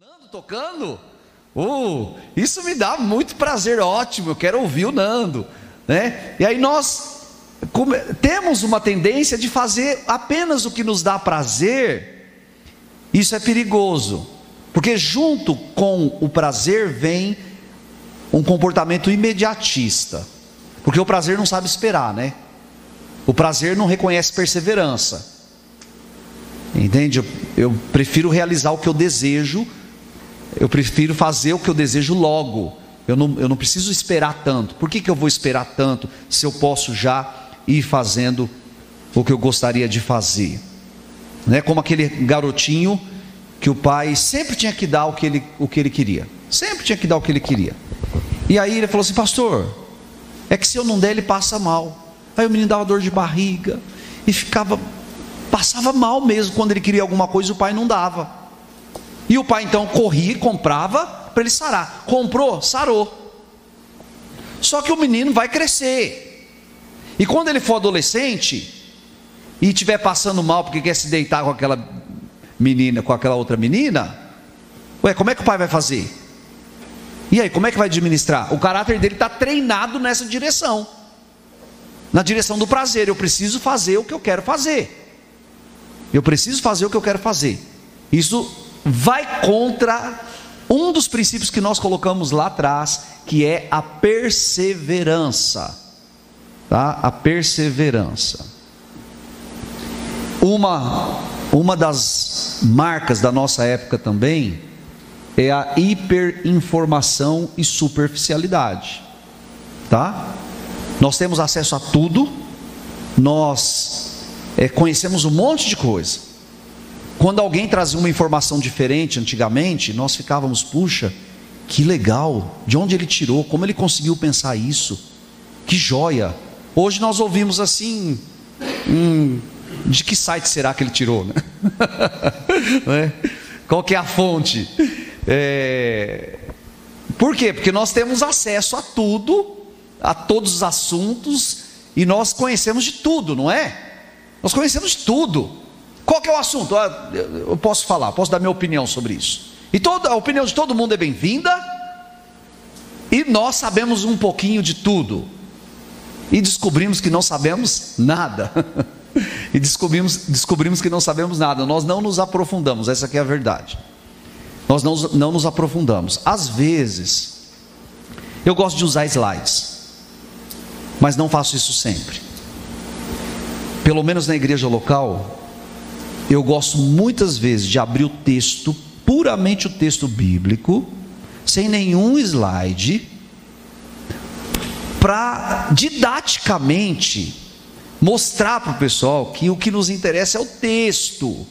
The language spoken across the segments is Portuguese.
Nando tocando? Uh, isso me dá muito prazer, ótimo, eu quero ouvir o Nando. Né? E aí nós temos uma tendência de fazer apenas o que nos dá prazer, isso é perigoso, porque junto com o prazer vem um comportamento imediatista, porque o prazer não sabe esperar, né? O prazer não reconhece perseverança. Entende? Eu, eu, prefiro realizar o que eu desejo, eu prefiro fazer o que eu desejo logo. Eu não, eu não preciso esperar tanto. Por que, que eu vou esperar tanto se eu posso já ir fazendo o que eu gostaria de fazer? Né? Como aquele garotinho que o pai sempre tinha que dar o que ele, o que ele queria. Sempre tinha que dar o que ele queria. E aí ele falou assim: Pastor, é que se eu não der, ele passa mal. Aí o menino dava dor de barriga e ficava passava mal mesmo quando ele queria alguma coisa, o pai não dava. E o pai então corria comprava para ele sarar. Comprou, sarou. Só que o menino vai crescer. E quando ele for adolescente e estiver passando mal porque quer se deitar com aquela menina, com aquela outra menina, ué, como é que o pai vai fazer? E aí, como é que vai administrar? O caráter dele está treinado nessa direção na direção do prazer. Eu preciso fazer o que eu quero fazer. Eu preciso fazer o que eu quero fazer. Isso vai contra um dos princípios que nós colocamos lá atrás, que é a perseverança. Tá? A perseverança. Uma uma das marcas da nossa época também é a hiperinformação e superficialidade. Tá? Nós temos acesso a tudo, nós é, conhecemos um monte de coisa. Quando alguém trazia uma informação diferente antigamente, nós ficávamos, puxa, que legal, de onde ele tirou, como ele conseguiu pensar isso, que joia. Hoje nós ouvimos assim, hum, de que site será que ele tirou? Né? né? Qual que é a fonte? É... Por quê? Porque nós temos acesso a tudo, a todos os assuntos, e nós conhecemos de tudo, não é? Nós conhecemos tudo. Qual que é o assunto? Ah, eu posso falar, posso dar minha opinião sobre isso. E toda a opinião de todo mundo é bem-vinda. E nós sabemos um pouquinho de tudo. E descobrimos que não sabemos nada. e descobrimos, descobrimos que não sabemos nada. Nós não nos aprofundamos, essa é a verdade. Nós não, não nos aprofundamos. Às vezes, eu gosto de usar slides, mas não faço isso sempre pelo menos na igreja local, eu gosto muitas vezes de abrir o texto, puramente o texto bíblico, sem nenhum slide, para didaticamente mostrar para o pessoal que o que nos interessa é o texto.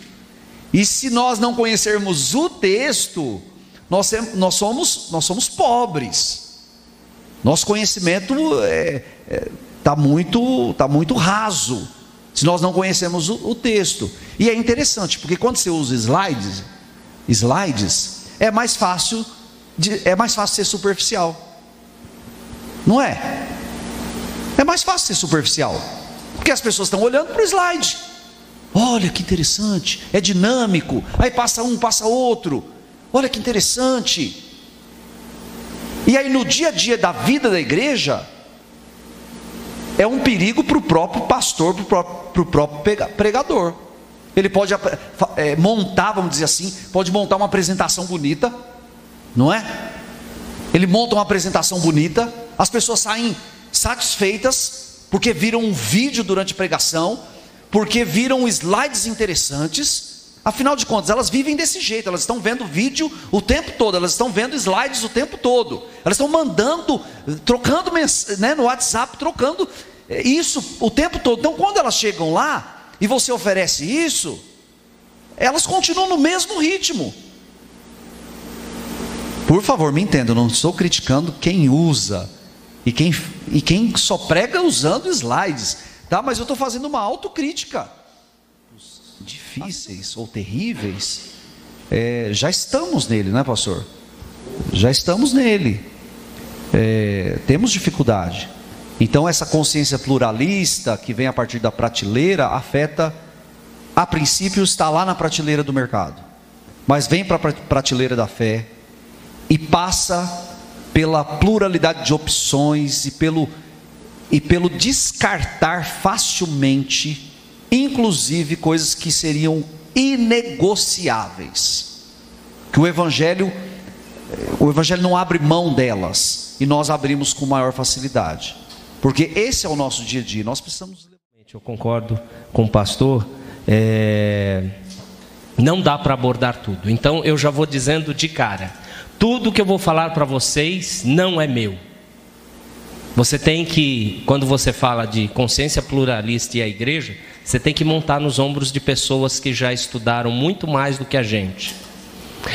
E se nós não conhecermos o texto, nós, nós, somos, nós somos pobres. Nosso conhecimento está é, é, tá muito, tá muito raso se nós não conhecemos o, o texto. E é interessante, porque quando você usa slides, slides, é mais fácil de, é mais fácil ser superficial. Não é? É mais fácil ser superficial. Porque as pessoas estão olhando para o slide. Olha que interessante, é dinâmico. Aí passa um, passa outro. Olha que interessante. E aí no dia a dia da vida da igreja, é um perigo para o próprio pastor, para o próprio, próprio pregador. Ele pode é, montar, vamos dizer assim, pode montar uma apresentação bonita, não é? Ele monta uma apresentação bonita, as pessoas saem satisfeitas porque viram um vídeo durante a pregação, porque viram slides interessantes. Afinal de contas, elas vivem desse jeito, elas estão vendo vídeo o tempo todo, elas estão vendo slides o tempo todo, elas estão mandando, trocando né, no WhatsApp, trocando isso o tempo todo. Então, quando elas chegam lá e você oferece isso, elas continuam no mesmo ritmo. Por favor, me entenda, não estou criticando quem usa e quem, e quem só prega usando slides, tá? Mas eu estou fazendo uma autocrítica. Difíceis ou terríveis, é, já estamos nele, né, pastor? Já estamos nele. É, temos dificuldade. Então, essa consciência pluralista que vem a partir da prateleira afeta, a princípio, está lá na prateleira do mercado. mas vem para a prateleira da fé e passa pela pluralidade de opções e pelo, e pelo descartar facilmente, inclusive coisas que seriam inegociáveis. Que o Evangelho, o Evangelho não abre mão delas e nós abrimos com maior facilidade, porque esse é o nosso dia a dia. Nós precisamos. Eu concordo com o pastor. É... Não dá para abordar tudo. Então eu já vou dizendo de cara: tudo que eu vou falar para vocês não é meu. Você tem que, quando você fala de consciência pluralista e a igreja, você tem que montar nos ombros de pessoas que já estudaram muito mais do que a gente.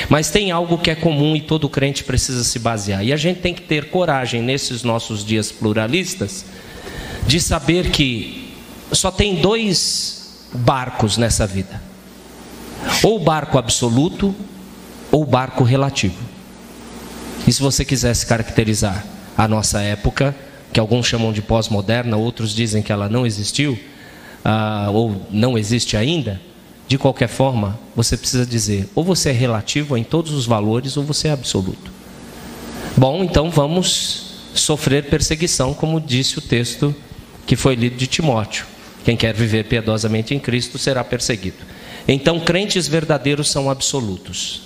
Mas tem algo que é comum e todo crente precisa se basear. E a gente tem que ter coragem nesses nossos dias pluralistas de saber que só tem dois barcos nessa vida: ou barco absoluto ou barco relativo. E se você quisesse caracterizar a nossa época, que alguns chamam de pós-moderna, outros dizem que ela não existiu, ah, ou não existe ainda, de qualquer forma, você precisa dizer: ou você é relativo em todos os valores, ou você é absoluto. Bom, então vamos sofrer perseguição, como disse o texto que foi lido de Timóteo. Quem quer viver piedosamente em Cristo será perseguido. Então, crentes verdadeiros são absolutos.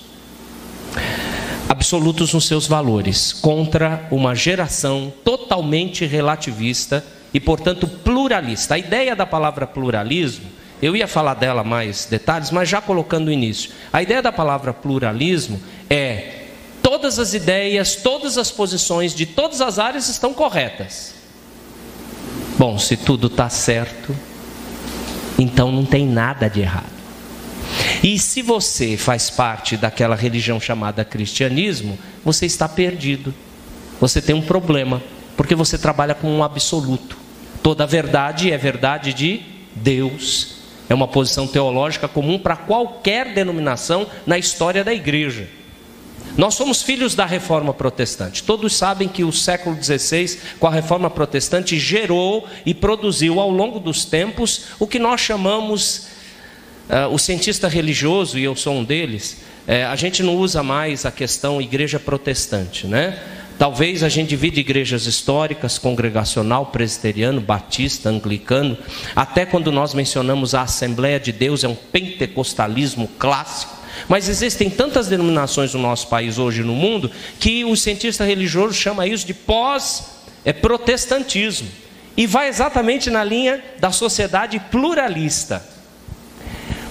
Absolutos nos seus valores, contra uma geração totalmente relativista e, portanto, pluralista. A ideia da palavra pluralismo, eu ia falar dela mais detalhes, mas já colocando o início. A ideia da palavra pluralismo é todas as ideias, todas as posições de todas as áreas estão corretas. Bom, se tudo está certo, então não tem nada de errado. E se você faz parte daquela religião chamada cristianismo, você está perdido. Você tem um problema, porque você trabalha com um absoluto. Toda verdade é verdade de Deus. É uma posição teológica comum para qualquer denominação na história da igreja. Nós somos filhos da reforma protestante. Todos sabem que o século XVI, com a reforma protestante, gerou e produziu ao longo dos tempos o que nós chamamos, uh, o cientista religioso, e eu sou um deles, uh, a gente não usa mais a questão igreja protestante, né? Talvez a gente divide igrejas históricas, congregacional, presbiteriano, batista, anglicano. Até quando nós mencionamos a Assembleia de Deus, é um pentecostalismo clássico. Mas existem tantas denominações no nosso país hoje no mundo que o cientista religioso chama isso de pós-protestantismo. E vai exatamente na linha da sociedade pluralista.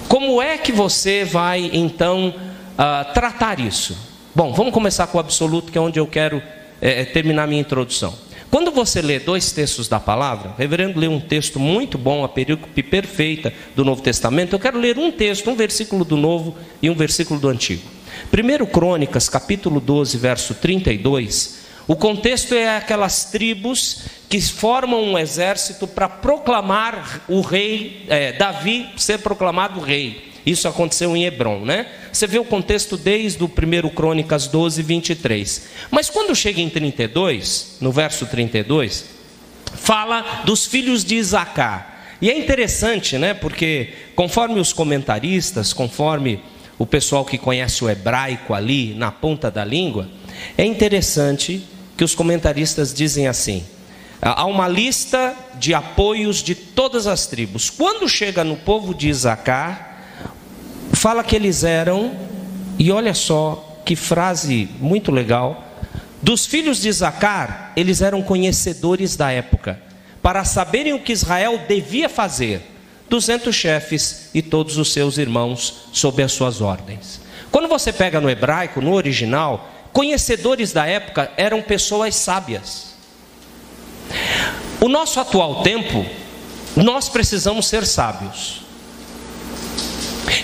Como é que você vai então uh, tratar isso? Bom, vamos começar com o absoluto, que é onde eu quero é, é, terminar minha introdução. Quando você lê dois textos da palavra, o reverendo lê um texto muito bom, a perícope perfeita do Novo Testamento, eu quero ler um texto, um versículo do Novo e um versículo do Antigo. Primeiro Crônicas, capítulo 12, verso 32, o contexto é aquelas tribos que formam um exército para proclamar o rei, é, Davi ser proclamado rei. Isso aconteceu em Hebron, né? Você vê o contexto desde o 1 Crônicas 12, 23. Mas quando chega em 32, no verso 32, fala dos filhos de Isacar. E é interessante, né? Porque conforme os comentaristas, conforme o pessoal que conhece o hebraico ali na ponta da língua, é interessante que os comentaristas dizem assim: há uma lista de apoios de todas as tribos. Quando chega no povo de Isacar, fala que eles eram, e olha só que frase muito legal, dos filhos de Zacar, eles eram conhecedores da época, para saberem o que Israel devia fazer, duzentos chefes e todos os seus irmãos sob as suas ordens. Quando você pega no hebraico, no original, conhecedores da época eram pessoas sábias. O nosso atual tempo, nós precisamos ser sábios.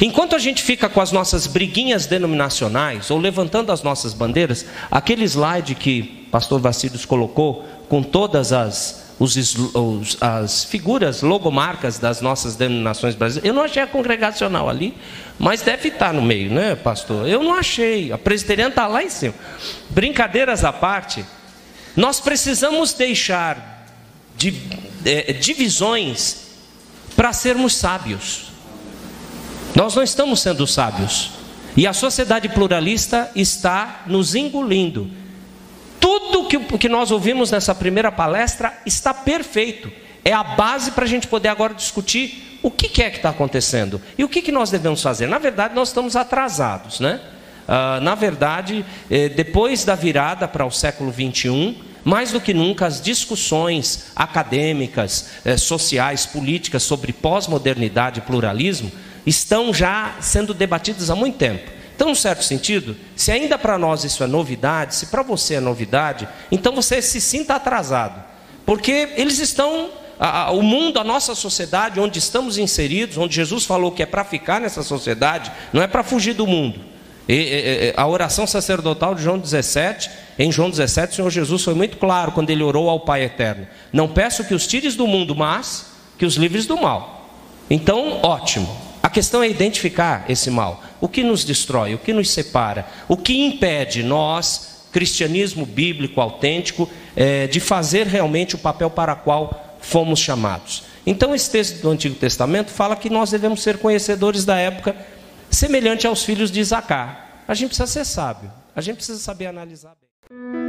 Enquanto a gente fica com as nossas briguinhas denominacionais ou levantando as nossas bandeiras, aquele slide que pastor Vacilos colocou com todas as os, os, as figuras logomarcas das nossas denominações brasileiras. Eu não achei a congregacional ali, mas deve estar no meio, né, pastor? Eu não achei. A presbiteriana está lá em cima. Brincadeiras à parte, nós precisamos deixar de, é, divisões para sermos sábios. Nós não estamos sendo sábios. E a sociedade pluralista está nos engolindo. Tudo que, que nós ouvimos nessa primeira palestra está perfeito. É a base para a gente poder agora discutir o que é que está acontecendo e o que, que nós devemos fazer. Na verdade, nós estamos atrasados, né? Uh, na verdade, eh, depois da virada para o século 21, mais do que nunca, as discussões acadêmicas, eh, sociais, políticas sobre pós-modernidade e pluralismo estão já sendo debatidas há muito tempo. Então, em certo sentido, se ainda para nós isso é novidade, se para você é novidade, então você se sinta atrasado, porque eles estão a, a, o mundo, a nossa sociedade, onde estamos inseridos, onde Jesus falou que é para ficar nessa sociedade, não é para fugir do mundo. E, e, a oração sacerdotal de João 17, em João 17, o Senhor Jesus foi muito claro quando ele orou ao Pai eterno: Não peço que os tires do mundo, mas que os livres do mal. Então, ótimo. Questão é identificar esse mal. O que nos destrói, o que nos separa, o que impede nós, cristianismo bíblico autêntico, é, de fazer realmente o papel para o qual fomos chamados. Então, esse texto do Antigo Testamento fala que nós devemos ser conhecedores da época semelhante aos filhos de Isacar. A gente precisa ser sábio, a gente precisa saber analisar bem.